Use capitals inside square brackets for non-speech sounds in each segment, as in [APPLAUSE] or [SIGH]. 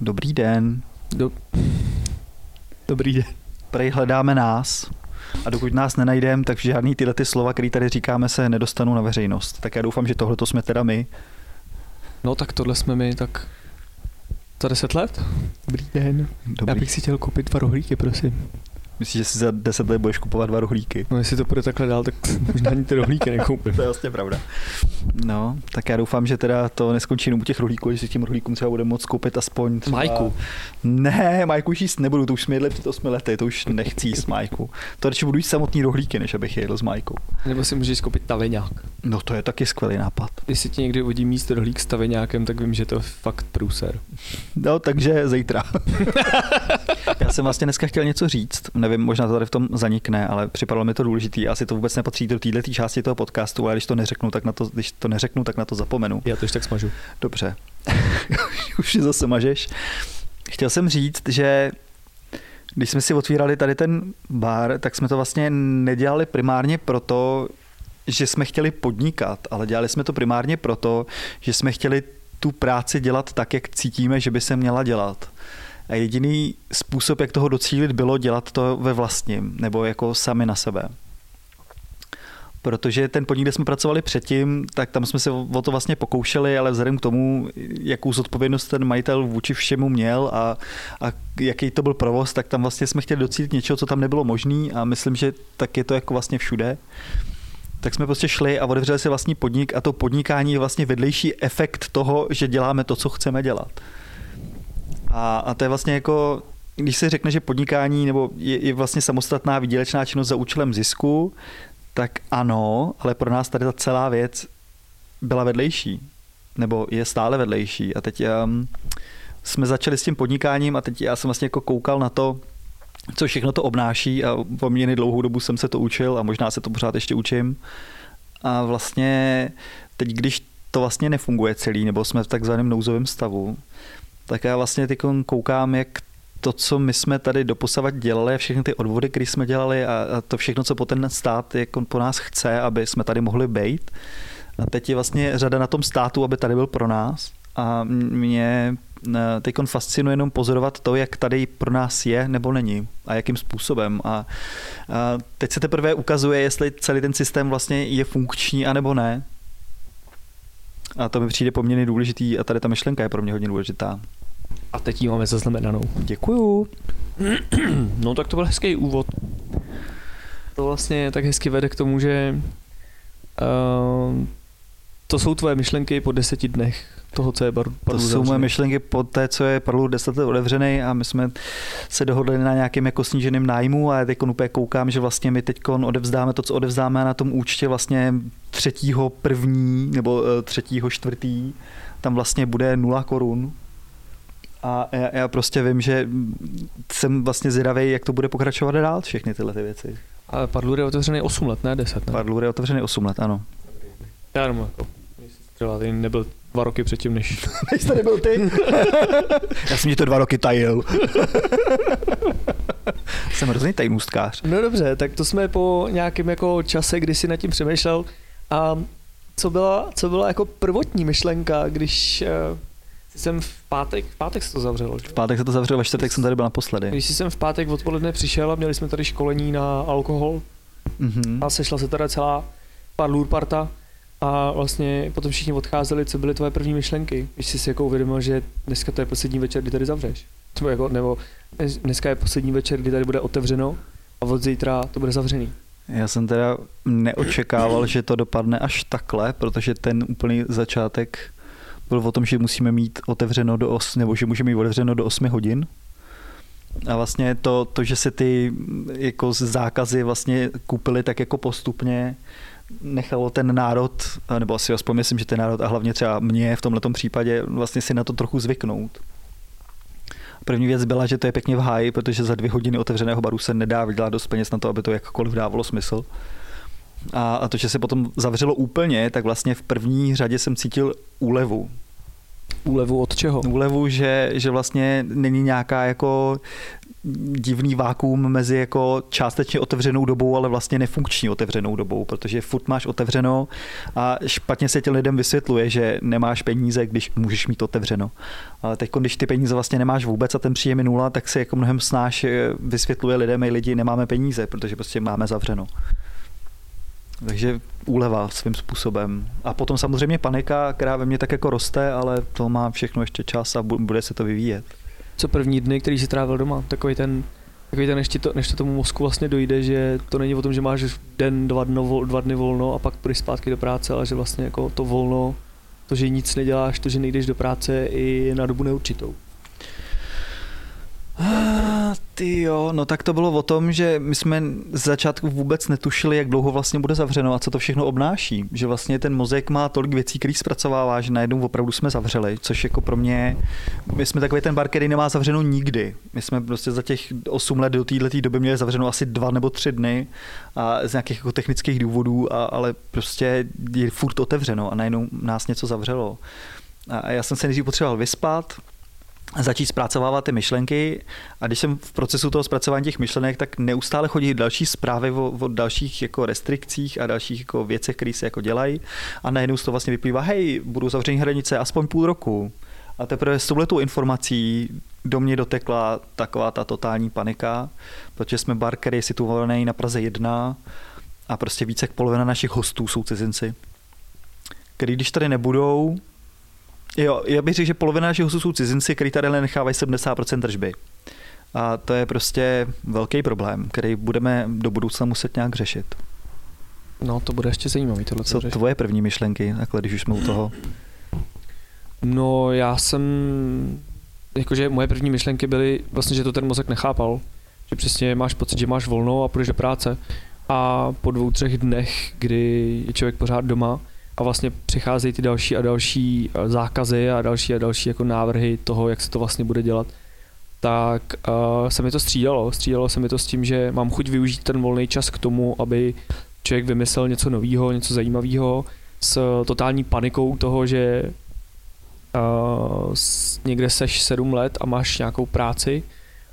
Dobrý den. Do... Dobrý den. Prej hledáme nás. A dokud nás nenajdeme, tak žádný tyhle ty slova, které tady říkáme, se nedostanou na veřejnost. Tak já doufám, že tohle to jsme teda my. No tak tohle jsme my, tak za deset let? Dobrý den. Dobrý. Já bych si chtěl koupit dva rohlíky, prosím. Myslíš, že si za deset let budeš kupovat dva rohlíky? No jestli to bude takhle dál, tak [LAUGHS] možná ani ty rohlíky nekoupím. To je vlastně pravda. No, tak já doufám, že teda to neskončí jenom u těch rohlíků, že si tím rohlíkům třeba bude moc koupit aspoň třeba... Majku. Ne, Majku už jíst nebudu, to už jsme jedli před 8 lety, to už nechci jíst Majku. To radši budu jíst samotný rohlíky, než abych jedl s Majkou. Nebo si můžeš koupit taveňák. No to je taky skvělý nápad. Když si ti někdy hodí míst rohlík s taveňákem, tak vím, že to je fakt průser. No, takže zítra. [LAUGHS] já jsem vlastně dneska chtěl něco říct, nevím, možná to tady v tom zanikne, ale připadalo mi to důležitý. Asi to vůbec nepatří do této části toho podcastu, ale když to neřeknu, tak na to, když to neřeknu, tak na to zapomenu. Já to už tak smažu. Dobře. [LAUGHS] už si zase mažeš. Chtěl jsem říct, že když jsme si otvírali tady ten bar, tak jsme to vlastně nedělali primárně proto, že jsme chtěli podnikat, ale dělali jsme to primárně proto, že jsme chtěli tu práci dělat tak, jak cítíme, že by se měla dělat. A jediný způsob, jak toho docílit, bylo dělat to ve vlastním, nebo jako sami na sebe. Protože ten podnik, kde jsme pracovali předtím, tak tam jsme se o to vlastně pokoušeli, ale vzhledem k tomu, jakou zodpovědnost ten majitel vůči všemu měl a, a jaký to byl provoz, tak tam vlastně jsme chtěli docílit něčeho, co tam nebylo možné a myslím, že tak je to jako vlastně všude tak jsme prostě šli a otevřeli si vlastní podnik a to podnikání je vlastně vedlejší efekt toho, že děláme to, co chceme dělat. A, a to je vlastně jako, když se řekne, že podnikání nebo je, je vlastně samostatná výdělečná činnost za účelem zisku, tak ano, ale pro nás tady ta celá věc byla vedlejší. Nebo je stále vedlejší. A teď um, jsme začali s tím podnikáním a teď já jsem vlastně jako koukal na to, co všechno to obnáší a poměrně dlouhou dobu jsem se to učil a možná se to pořád ještě učím. A vlastně teď, když to vlastně nefunguje celý, nebo jsme v takzvaném nouzovém stavu, tak já vlastně teď koukám, jak to, co my jsme tady doposavat dělali, všechny ty odvody, které jsme dělali a, to všechno, co po ten stát jako po nás chce, aby jsme tady mohli být. A teď je vlastně řada na tom státu, aby tady byl pro nás. A mě e, teď fascinuje jenom pozorovat to, jak tady pro nás je nebo není a jakým způsobem. A, a teď se teprve ukazuje, jestli celý ten systém vlastně je funkční a nebo ne. A to mi přijde poměrně důležitý a tady ta myšlenka je pro mě hodně důležitá. A teď ji máme zaznamenanou. Děkuju. [CLEARS THROAT] No tak to byl hezký úvod. To vlastně tak hezky vede k tomu, že uh, to jsou tvoje myšlenky po deseti dnech toho, co je bar, To jsou moje myšlenky po té, co je Parlu deset let otevřený a my jsme se dohodli na nějakém jako sníženém nájmu a já teď úplně koukám, že vlastně my teď odevzdáme to, co odevzdáme na tom účtě vlastně třetího první nebo eh, třetího čtvrtý, tam vlastně bude nula korun, a já, já prostě vím, že jsem vlastně zvědavý, jak to bude pokračovat dál, všechny tyhle ty věci. Ale Padlur je otevřený 8 let, ne 10, ne? Padlur je otevřený 8 let, ano. Já jenom jako, třeba ty nebyl dva roky předtím, než... [LAUGHS] než to nebyl ty. [LAUGHS] já jsem ti to dva roky tajil. [LAUGHS] jsem hrozný tajnůstkář. No dobře, tak to jsme po nějakém jako čase, kdy si nad tím přemýšlel. A co byla, co byla jako prvotní myšlenka, když uh, jsem v pátek, v pátek se to zavřelo. V pátek se to zavřelo, ve čtvrtek jsem tady byl naposledy. Když jsem v pátek odpoledne přišel a měli jsme tady školení na alkohol mm-hmm. a sešla se teda celá parlur parta a vlastně potom všichni odcházeli, co byly tvoje první myšlenky, když jsi si jako uvědomil, že dneska to je poslední večer, kdy tady zavřeš. Nebo, jako, nebo dneska je poslední večer, kdy tady bude otevřeno a od zítra to bude zavřený. Já jsem teda neočekával, že to dopadne až takhle, protože ten úplný začátek byl o tom, že musíme mít otevřeno do 8, nebo že můžeme mít otevřeno do 8 hodin. A vlastně to, to že se ty jako zákazy vlastně koupily tak jako postupně, nechalo ten národ, nebo asi aspoň myslím, že ten národ a hlavně třeba mě v tomto případě vlastně si na to trochu zvyknout. První věc byla, že to je pěkně v háji, protože za dvě hodiny otevřeného baru se nedá vydělat dost peněz na to, aby to jakkoliv dávalo smysl. A, a to, že se potom zavřelo úplně, tak vlastně v první řadě jsem cítil úlevu. Úlevu od čeho? Úlevu, že, že vlastně není nějaká jako divný vákuum mezi jako částečně otevřenou dobou, ale vlastně nefunkční otevřenou dobou, protože furt máš otevřeno a špatně se těm lidem vysvětluje, že nemáš peníze, když můžeš mít otevřeno. Ale teď, když ty peníze vlastně nemáš vůbec a ten příjem je nula, tak se jako mnohem snáš eh, vysvětluje lidem, my lidi nemáme peníze, protože prostě máme zavřeno. Takže úleva svým způsobem. A potom samozřejmě panika, která ve mně tak jako roste, ale to má všechno ještě čas a bude se to vyvíjet. Co první dny, který si trávil doma? Takový ten, takový ten než, to, než to tomu mozku vlastně dojde, že to není o tom, že máš den, dva, dno, dva dny volno a pak půjdeš zpátky do práce, ale že vlastně jako to volno, to, že nic neděláš, to, že nejdeš do práce, i na dobu neurčitou. Ty jo, no tak to bylo o tom, že my jsme z začátku vůbec netušili, jak dlouho vlastně bude zavřeno a co to všechno obnáší. Že vlastně ten mozek má tolik věcí, který zpracovává, že najednou opravdu jsme zavřeli, což jako pro mě, my jsme takový ten bar, který nemá zavřeno nikdy. My jsme prostě za těch 8 let do této doby měli zavřeno asi dva nebo tři dny a z nějakých jako technických důvodů, a, ale prostě je furt otevřeno a najednou nás něco zavřelo. A já jsem se nejdřív potřeboval vyspat, začít zpracovávat ty myšlenky a když jsem v procesu toho zpracování těch myšlenek, tak neustále chodí další zprávy o, o dalších jako restrikcích a dalších jako věcech, které se jako dělají a najednou z toho vlastně vyplývá, hej, budou zavření hranice aspoň půl roku. A teprve s touhletou informací do mě dotekla taková ta totální panika, protože jsme bar, který je situovaný na Praze 1 a prostě více jak polovina našich hostů jsou cizinci, který když tady nebudou, Jo, já bych řekl, že polovina našich hostů jsou cizinci, kteří tady nechávají 70% tržby. A to je prostě velký problém, který budeme do budoucna muset nějak řešit. No, to bude ještě zajímavý tohle. Co řešit. tvoje první myšlenky, takhle, když už jsme u toho? No, já jsem, jakože moje první myšlenky byly vlastně, že to ten mozek nechápal. Že přesně máš pocit, že máš volno a půjdeš do práce. A po dvou, třech dnech, kdy je člověk pořád doma, a vlastně přicházejí ty další a další eh, zákazy a další a další jako návrhy toho, jak se to vlastně bude dělat, tak uh, se mi to střídalo. Střídalo se mi to s tím, že mám chuť využít ten volný čas k tomu, aby člověk vymyslel něco nového, něco zajímavého, s totální panikou toho, že uh, někde seš sedm let a máš nějakou práci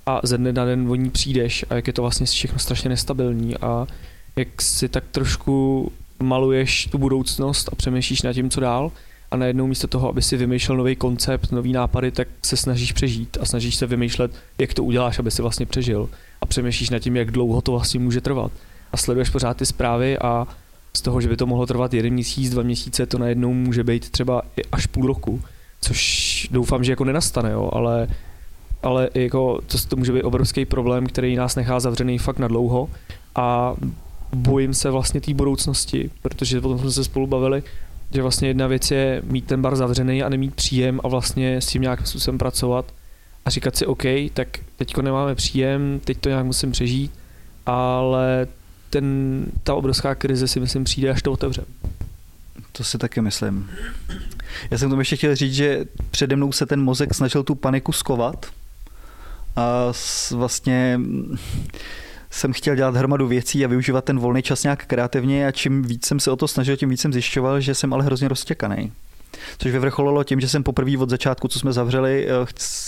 a ze dne na den o ní přijdeš a jak je to vlastně všechno strašně nestabilní a jak si tak trošku maluješ tu budoucnost a přemýšlíš nad tím, co dál a najednou místo toho, aby si vymýšlel nový koncept, nový nápady, tak se snažíš přežít a snažíš se vymýšlet, jak to uděláš, aby si vlastně přežil. A přemýšlíš nad tím, jak dlouho to vlastně může trvat. A sleduješ pořád ty zprávy a z toho, že by to mohlo trvat jeden měsíc, dva měsíce, to najednou může být třeba i až půl roku, což doufám, že jako nenastane, jo, ale ale jako to, to může být obrovský problém, který nás nechá zavřený fakt na dlouho a bojím se vlastně té budoucnosti, protože potom jsme se spolu bavili, že vlastně jedna věc je mít ten bar zavřený a nemít příjem a vlastně s tím nějakým způsobem pracovat a říkat si OK, tak teďko nemáme příjem, teď to nějak musím přežít, ale ten, ta obrovská krize si myslím přijde, až to otevře. To si taky myslím. Já jsem tomu ještě chtěl říct, že přede mnou se ten mozek snažil tu paniku skovat a vlastně jsem chtěl dělat hromadu věcí a využívat ten volný čas nějak kreativně a čím víc jsem se o to snažil, tím víc jsem zjišťoval, že jsem ale hrozně roztěkaný. Což vyvrcholilo tím, že jsem poprvé od začátku, co jsme zavřeli, eh,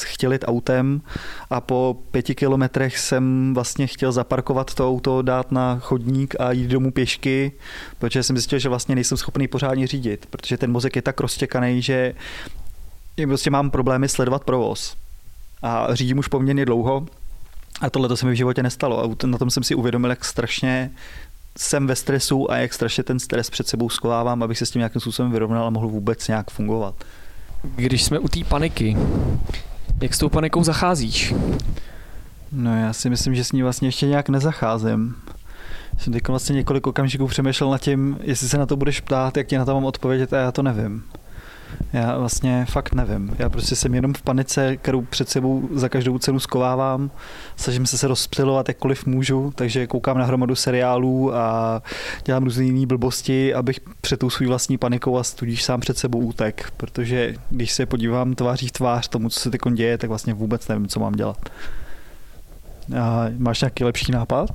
chtěl jít autem a po pěti kilometrech jsem vlastně chtěl zaparkovat to auto, dát na chodník a jít domů pěšky, protože jsem zjistil, že vlastně nejsem schopný pořádně řídit, protože ten mozek je tak roztěkaný, že prostě mám problémy sledovat provoz. A řídím už poměrně dlouho, a tohle to se mi v životě nestalo a na tom jsem si uvědomil, jak strašně jsem ve stresu a jak strašně ten stres před sebou skovávám, abych se s tím nějakým způsobem vyrovnal a mohl vůbec nějak fungovat. Když jsme u té paniky, jak s tou panikou zacházíš? No já si myslím, že s ní vlastně ještě nějak nezacházím. Jsem teď vlastně několik okamžiků přemýšlel nad tím, jestli se na to budeš ptát, jak ti na to mám odpovědět a já to nevím. Já vlastně fakt nevím. Já prostě jsem jenom v panice, kterou před sebou za každou cenu skovávám. Snažím se se rozptilovat jakkoliv můžu, takže koukám na hromadu seriálů a dělám různé jiné blbosti, abych před tou svou vlastní panikou a tudíž sám před sebou útek. Protože když se podívám tváří v tvář tomu, co se teď děje, tak vlastně vůbec nevím, co mám dělat. A máš nějaký lepší nápad?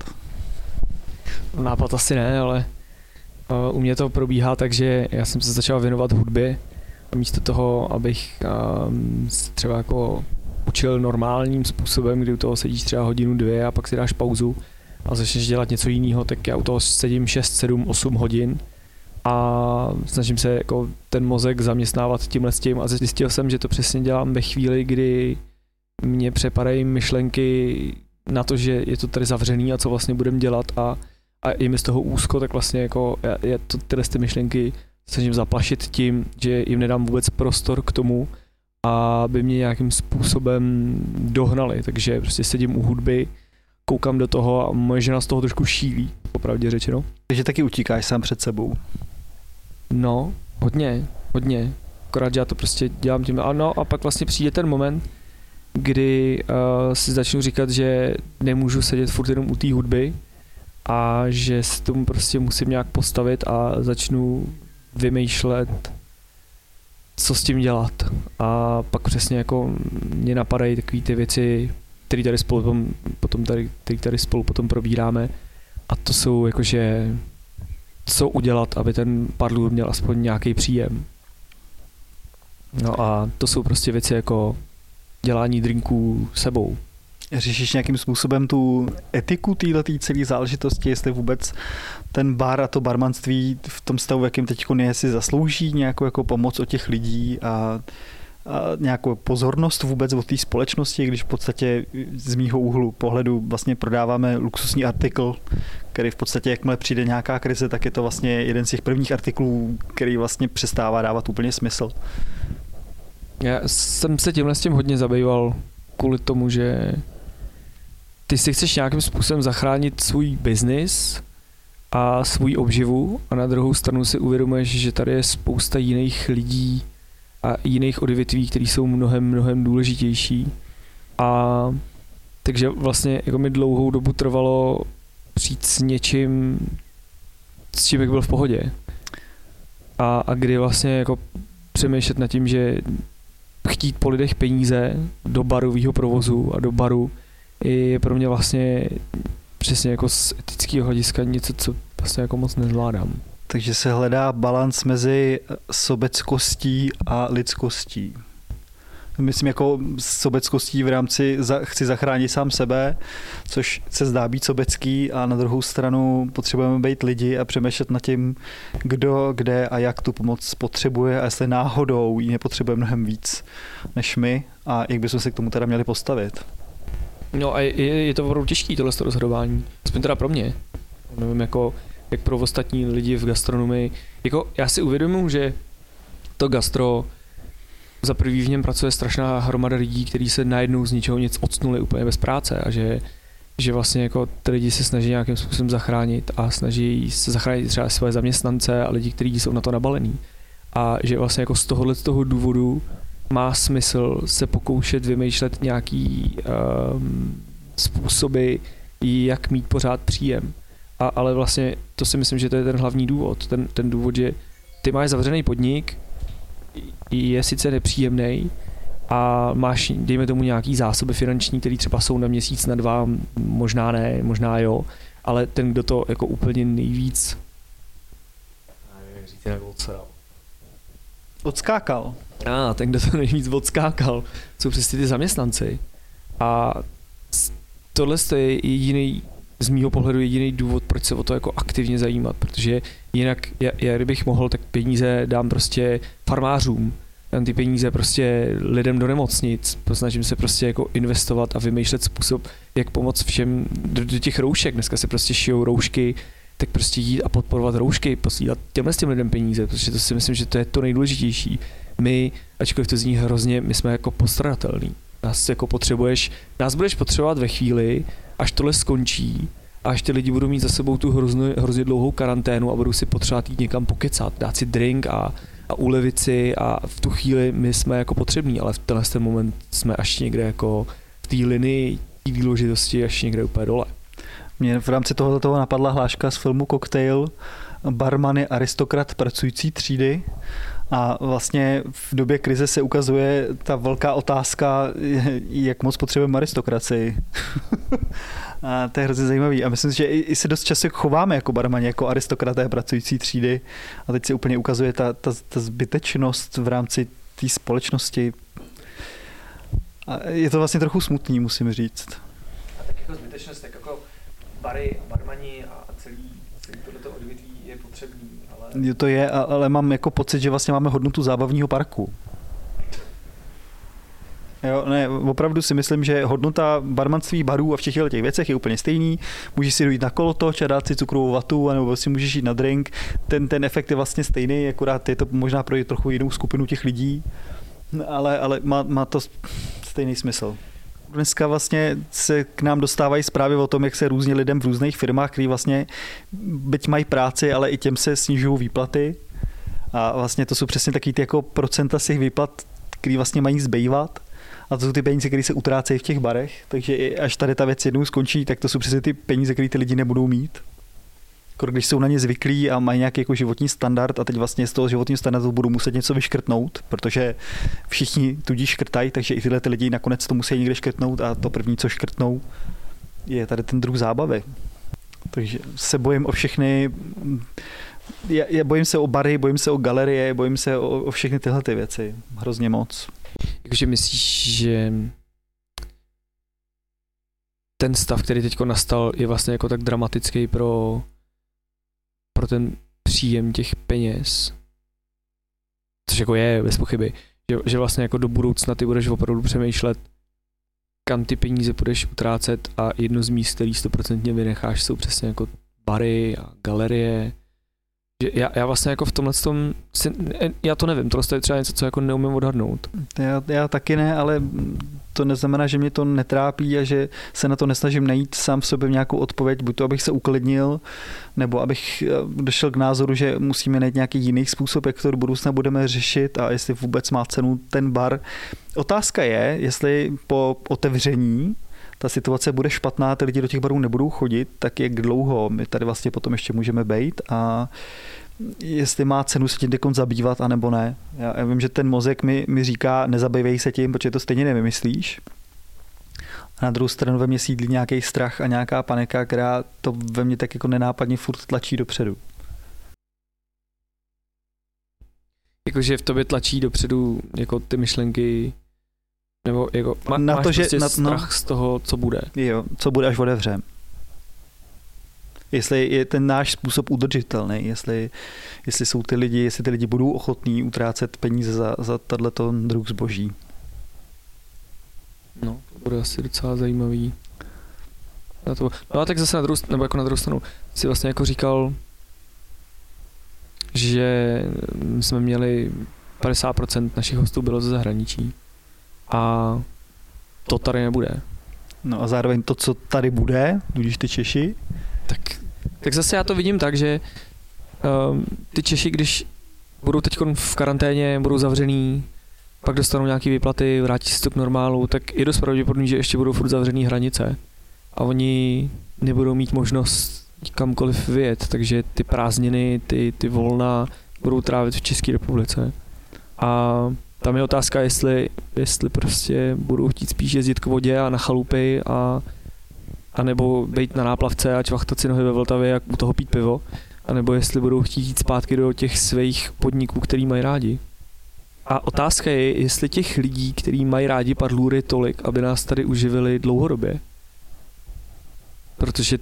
Nápad asi ne, ale u mě to probíhá tak, že já jsem se začal věnovat hudbě místo toho, abych um, třeba jako učil normálním způsobem, kdy u toho sedíš třeba hodinu, dvě a pak si dáš pauzu a začneš dělat něco jiného, tak já u toho sedím 6, 7, 8 hodin a snažím se jako ten mozek zaměstnávat tímhle s tím. A zjistil jsem, že to přesně dělám ve chvíli, kdy mě přepadají myšlenky na to, že je to tady zavřený a co vlastně budem dělat a, a je mi z toho úzko, tak vlastně jako je to tyhle ty myšlenky snažím zaplašit tím, že jim nedám vůbec prostor k tomu, aby mě nějakým způsobem dohnali. Takže prostě sedím u hudby, koukám do toho a moje žena z toho trošku šílí, popravdě řečeno. Takže taky utíkáš sám před sebou. No, hodně, hodně. Akorát já to prostě dělám tím. Ano, a pak vlastně přijde ten moment, kdy uh, si začnu říkat, že nemůžu sedět furt jenom u té hudby a že se tomu prostě musím nějak postavit a začnu vymýšlet, co s tím dělat. A pak přesně jako mě napadají takové ty věci, které tady spolu potom, potom tady, který tady spolu potom probíráme. A to jsou jakože co udělat, aby ten padlur měl aspoň nějaký příjem. No a to jsou prostě věci jako dělání drinků sebou. Řešíš nějakým způsobem tu etiku této celé záležitosti, jestli vůbec ten bar a to barmanství v tom stavu, jakým teď je, si zaslouží nějakou jako pomoc od těch lidí a, a nějakou pozornost vůbec od té společnosti, když v podstatě z mýho úhlu pohledu vlastně prodáváme luxusní artikl, který v podstatě, jakmile přijde nějaká krize, tak je to vlastně jeden z těch prvních artiklů, který vlastně přestává dávat úplně smysl. Já jsem se tímhle s tím hodně zabýval kvůli tomu, že ty si chceš nějakým způsobem zachránit svůj biznis a svůj obživu a na druhou stranu si uvědomuješ, že tady je spousta jiných lidí a jiných odvětví, které jsou mnohem, mnohem důležitější. A takže vlastně jako mi dlouhou dobu trvalo přijít s něčím, s čím bych byl v pohodě. A, a kdy vlastně jako přemýšlet nad tím, že chtít po lidech peníze do barového provozu a do baru je pro mě vlastně přesně jako z etického hlediska něco, co vlastně jako moc nezvládám. Takže se hledá balans mezi sobeckostí a lidskostí. Myslím jako sobeckostí v rámci za, chci zachránit sám sebe, což se zdá být sobecký a na druhou stranu potřebujeme být lidi a přemýšlet nad tím, kdo, kde a jak tu pomoc potřebuje a jestli náhodou ji nepotřebuje mnohem víc než my a jak bychom se k tomu teda měli postavit. No a je, je to opravdu těžké tohle rozhodování, aspoň teda pro mě. Nevím, jako, jak pro ostatní lidi v gastronomii. Jako, já si uvědomuji, že to gastro za prvý v něm pracuje strašná hromada lidí, kteří se najednou z ničeho nic odstnuli úplně bez práce a že, že vlastně jako ty lidi se snaží nějakým způsobem zachránit a snaží se zachránit třeba své zaměstnance a lidi, kteří jsou na to nabalení. A že vlastně jako z tohohle z toho důvodu má smysl se pokoušet vymýšlet nějaký um, způsoby, jak mít pořád příjem. A, ale vlastně to si myslím, že to je ten hlavní důvod. Ten, ten důvod, že ty máš zavřený podnik, je sice nepříjemný a máš, dejme tomu, nějaký zásoby finanční, které třeba jsou na měsíc, na dva, možná ne, možná jo, ale ten, kdo to jako úplně nejvíc Odskákal. A ten, kdo to nejvíc odskákal, jsou přesně ty zaměstnanci. A tohle je jediný, z mýho pohledu jediný důvod, proč se o to jako aktivně zajímat, protože jinak, já, já kdybych mohl, tak peníze dám prostě farmářům, dám ty peníze prostě lidem do nemocnic, snažím se prostě jako investovat a vymýšlet způsob, jak pomoct všem do, do těch roušek. Dneska se prostě šijou roušky, tak prostě jít a podporovat roušky, posílat těmhle s těm lidem peníze, protože to si myslím, že to je to nejdůležitější. My, ačkoliv to zní hrozně, my jsme jako postradatelní. Nás jako potřebuješ, nás budeš potřebovat ve chvíli, až tohle skončí, až ty lidi budou mít za sebou tu hrozně, hrozně dlouhou karanténu a budou si potřebovat jít někam pokecat, dát si drink a, a ulevit si a v tu chvíli my jsme jako potřební, ale v tenhle ten moment jsme až někde jako v té linii té důležitosti až někde úplně dole. Mě v rámci tohoto toho napadla hláška z filmu Cocktail, barman je aristokrat pracující třídy a vlastně v době krize se ukazuje ta velká otázka, [LAUGHS] jak moc potřebujeme aristokracii. [LAUGHS] a to je hrozně zajímavý. A myslím, že i, se dost často chováme jako barmani, jako aristokraté pracující třídy. A teď se úplně ukazuje ta, ta, ta zbytečnost v rámci té společnosti. A je to vlastně trochu smutný, musím říct. A tak jako zbytečnost, tak jako bary, barmani a celý, celý tohleto odvětví je potřebný, ale... To je, ale mám jako pocit, že vlastně máme hodnotu zábavního parku. Jo, ne, opravdu si myslím, že hodnota barmanství, barů a všech těch věcech je úplně stejný. Můžeš si dojít na kolotoč a dát si cukrovou vatu, nebo si můžeš jít na drink. Ten, ten efekt je vlastně stejný, akorát je to možná pro trochu jinou skupinu těch lidí, ale, ale má, má to stejný smysl. Dneska vlastně se k nám dostávají zprávy o tom, jak se různě lidem v různých firmách, kteří vlastně byť mají práci, ale i těm se snižují výplaty. A vlastně to jsou přesně taky ty jako procenta z těch výplat, který vlastně mají zbývat a to jsou ty peníze, které se utrácejí v těch barech, takže až tady ta věc jednou skončí, tak to jsou přesně ty peníze, které ty lidi nebudou mít. Když jsou na ně zvyklí a mají nějaký jako životní standard a teď vlastně z toho životního standardu budou muset něco vyškrtnout, protože všichni tudíž škrtají, takže i tyhle ty lidi nakonec to musí někde škrtnout a to první, co škrtnou, je tady ten druh zábavy. Takže se bojím o všechny já, já bojím se o bary, bojím se o galerie, bojím se o, o všechny tyhle ty věci. Hrozně moc. Jakože myslíš, že ten stav, který teď nastal, je vlastně jako tak dramatický pro, pro ten příjem těch peněz. Což jako je, bez pochyby. Že, že vlastně jako do budoucna ty budeš opravdu přemýšlet, kam ty peníze budeš utrácet a jedno z míst, který stoprocentně vynecháš, jsou přesně jako bary a galerie já, já vlastně jako v tomhle tom, si, já to nevím, tohle je třeba něco, co jako neumím odhadnout. Já, já taky ne, ale to neznamená, že mě to netrápí a že se na to nesnažím najít sám v sobě nějakou odpověď, buď to, abych se uklidnil, nebo abych eh, došel k názoru, že musíme najít nějaký jiný způsob, jak to do budoucna budeme řešit a jestli vůbec má cenu ten bar. Otázka je, jestli po otevření ta situace bude špatná, ty lidi do těch barů nebudou chodit, tak jak dlouho my tady vlastně potom ještě můžeme být a jestli má cenu se tím dekon zabývat, anebo ne. Já, já vím, že ten mozek mi, mi říká, nezabývej se tím, protože to stejně nevymyslíš. A na druhou stranu ve mně sídlí nějaký strach a nějaká panika, která to ve mně tak jako nenápadně furt tlačí dopředu. Jakože v tobě tlačí dopředu jako ty myšlenky nebo jako má, na máš to, že prostě na, no, strach z toho, co bude. Jo, co bude, až otevřem. Jestli je ten náš způsob udržitelný, jestli, jestli jsou ty lidi, jestli ty lidi budou ochotní utrácet peníze za, za tato druh zboží. No, to bude asi docela zajímavý. Na to. No a tak zase na druhou, nebo jako na druhou stranu, si vlastně jako říkal, že jsme měli 50% našich hostů bylo ze zahraničí a to tady nebude. No a zároveň to, co tady bude, když ty Češi? Tak, tak zase já to vidím tak, že um, ty Češi, když budou teď v karanténě, budou zavřený, pak dostanou nějaké výplaty, vrátí se to k normálu, tak je dost pravděpodobný, že ještě budou furt zavřený hranice a oni nebudou mít možnost kamkoliv vyjet, takže ty prázdniny, ty, ty volna budou trávit v České republice. A tam je otázka, jestli, jestli prostě budou chtít spíš jezdit k vodě a na chalupy a, a nebo být na náplavce a čvachtat si nohy ve Vltavě jak u toho pít pivo, a nebo jestli budou chtít jít zpátky do těch svých podniků, který mají rádi. A otázka je, jestli těch lidí, kteří mají rádi padlůry tolik, aby nás tady uživili dlouhodobě. Protože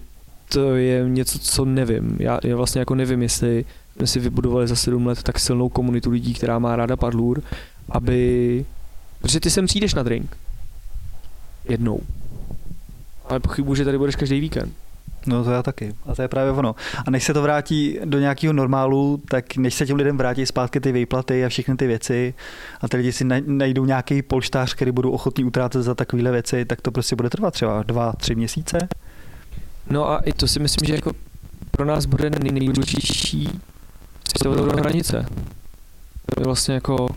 to je něco, co nevím. Já, já vlastně jako nevím, jestli jsme si vybudovali za sedm let tak silnou komunitu lidí, která má ráda padlůr, aby... Protože ty sem přijdeš na drink. Jednou. Ale pochybuji, že tady budeš každý víkend. No to já taky. A to je právě ono. A než se to vrátí do nějakého normálu, tak než se těm lidem vrátí zpátky ty výplaty a všechny ty věci a ty lidi si najdou nějaký polštář, který budou ochotní utrácet za takovéhle věci, tak to prostě bude trvat třeba dva, tři měsíce. No a i to si myslím, že jako pro nás bude nejdůležitější do hranice. To je vlastně jako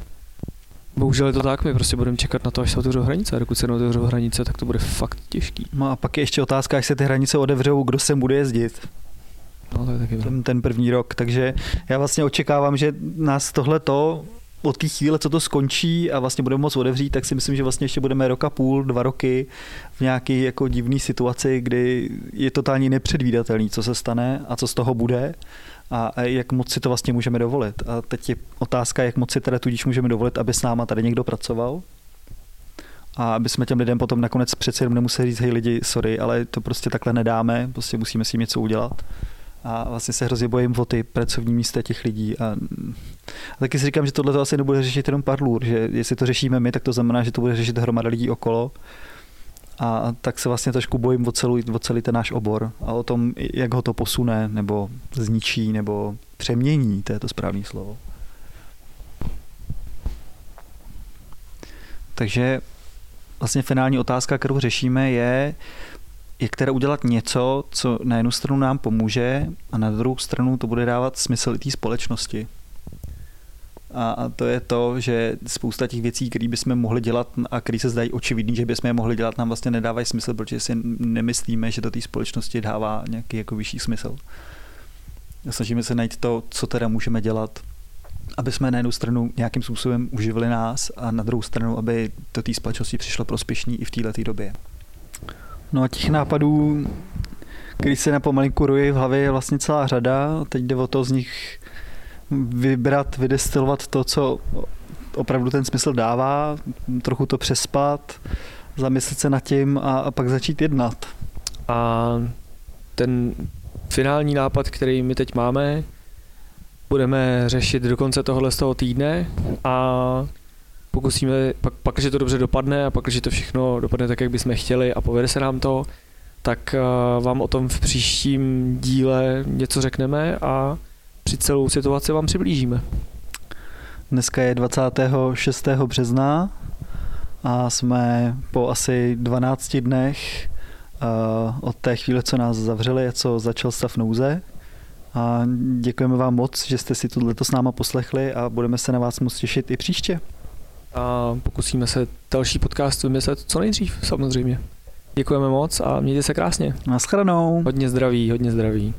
Bohužel je to tak, my prostě budeme čekat na to, až se otevřou hranice. A dokud se neotevřou hranice, tak to bude fakt těžký. No a pak je ještě otázka, až se ty hranice otevřou, kdo sem bude jezdit. No, to je taky ten, ten první rok. Takže já vlastně očekávám, že nás tohle to od té chvíle, co to skončí a vlastně budeme moc otevřít, tak si myslím, že vlastně ještě budeme rok a půl, dva roky v nějaké jako divné situaci, kdy je totálně nepředvídatelný, co se stane a co z toho bude a jak moc si to vlastně můžeme dovolit. A teď je otázka, jak moc si teda tudíž můžeme dovolit, aby s náma tady někdo pracoval. a aby jsme těm lidem potom nakonec přeci jenom nemuseli říct, hej lidi, sorry, ale to prostě takhle nedáme, prostě musíme s tím něco udělat. A vlastně se hrozně bojím o ty pracovní místa těch lidí. A, a taky si říkám, že tohle to asi nebude řešit jenom pár lůr, že jestli to řešíme my, tak to znamená, že to bude řešit hromada lidí okolo. A tak se vlastně trošku bojím o, celý, o celý ten náš obor a o tom, jak ho to posune, nebo zničí, nebo přemění, to je to správné slovo. Takže vlastně finální otázka, kterou řešíme, je, jak teda udělat něco, co na jednu stranu nám pomůže a na druhou stranu to bude dávat smysl i té společnosti. A, to je to, že spousta těch věcí, které bychom mohli dělat a které se zdají očividný, že bychom je mohli dělat, nám vlastně nedávají smysl, protože si nemyslíme, že do té společnosti dává nějaký jako vyšší smysl. Snažíme se najít to, co teda můžeme dělat, aby jsme na jednu stranu nějakým způsobem uživili nás a na druhou stranu, aby do té společnosti přišlo prospěšný i v této době. No a těch nápadů, který se na pomalinku rují v hlavě, je vlastně celá řada. Teď jde o to z nich vybrat, vydestilovat to, co opravdu ten smysl dává, trochu to přespat, zamyslet se nad tím a, a pak začít jednat. A ten finální nápad, který my teď máme, budeme řešit do konce tohohle z toho týdne a pokusíme, pak, pak, že to dobře dopadne a pak, že to všechno dopadne tak, jak bychom chtěli a povede se nám to, tak uh, vám o tom v příštím díle něco řekneme a při celou situaci vám přiblížíme. Dneska je 26. března a jsme po asi 12 dnech od té chvíle, co nás zavřeli a co začal stav nouze. A děkujeme vám moc, že jste si tohleto s náma poslechli a budeme se na vás moc těšit i příště. A pokusíme se další podcast vymyslet co nejdřív, samozřejmě. Děkujeme moc a mějte se krásně. Naschledanou. Hodně zdraví, hodně zdraví.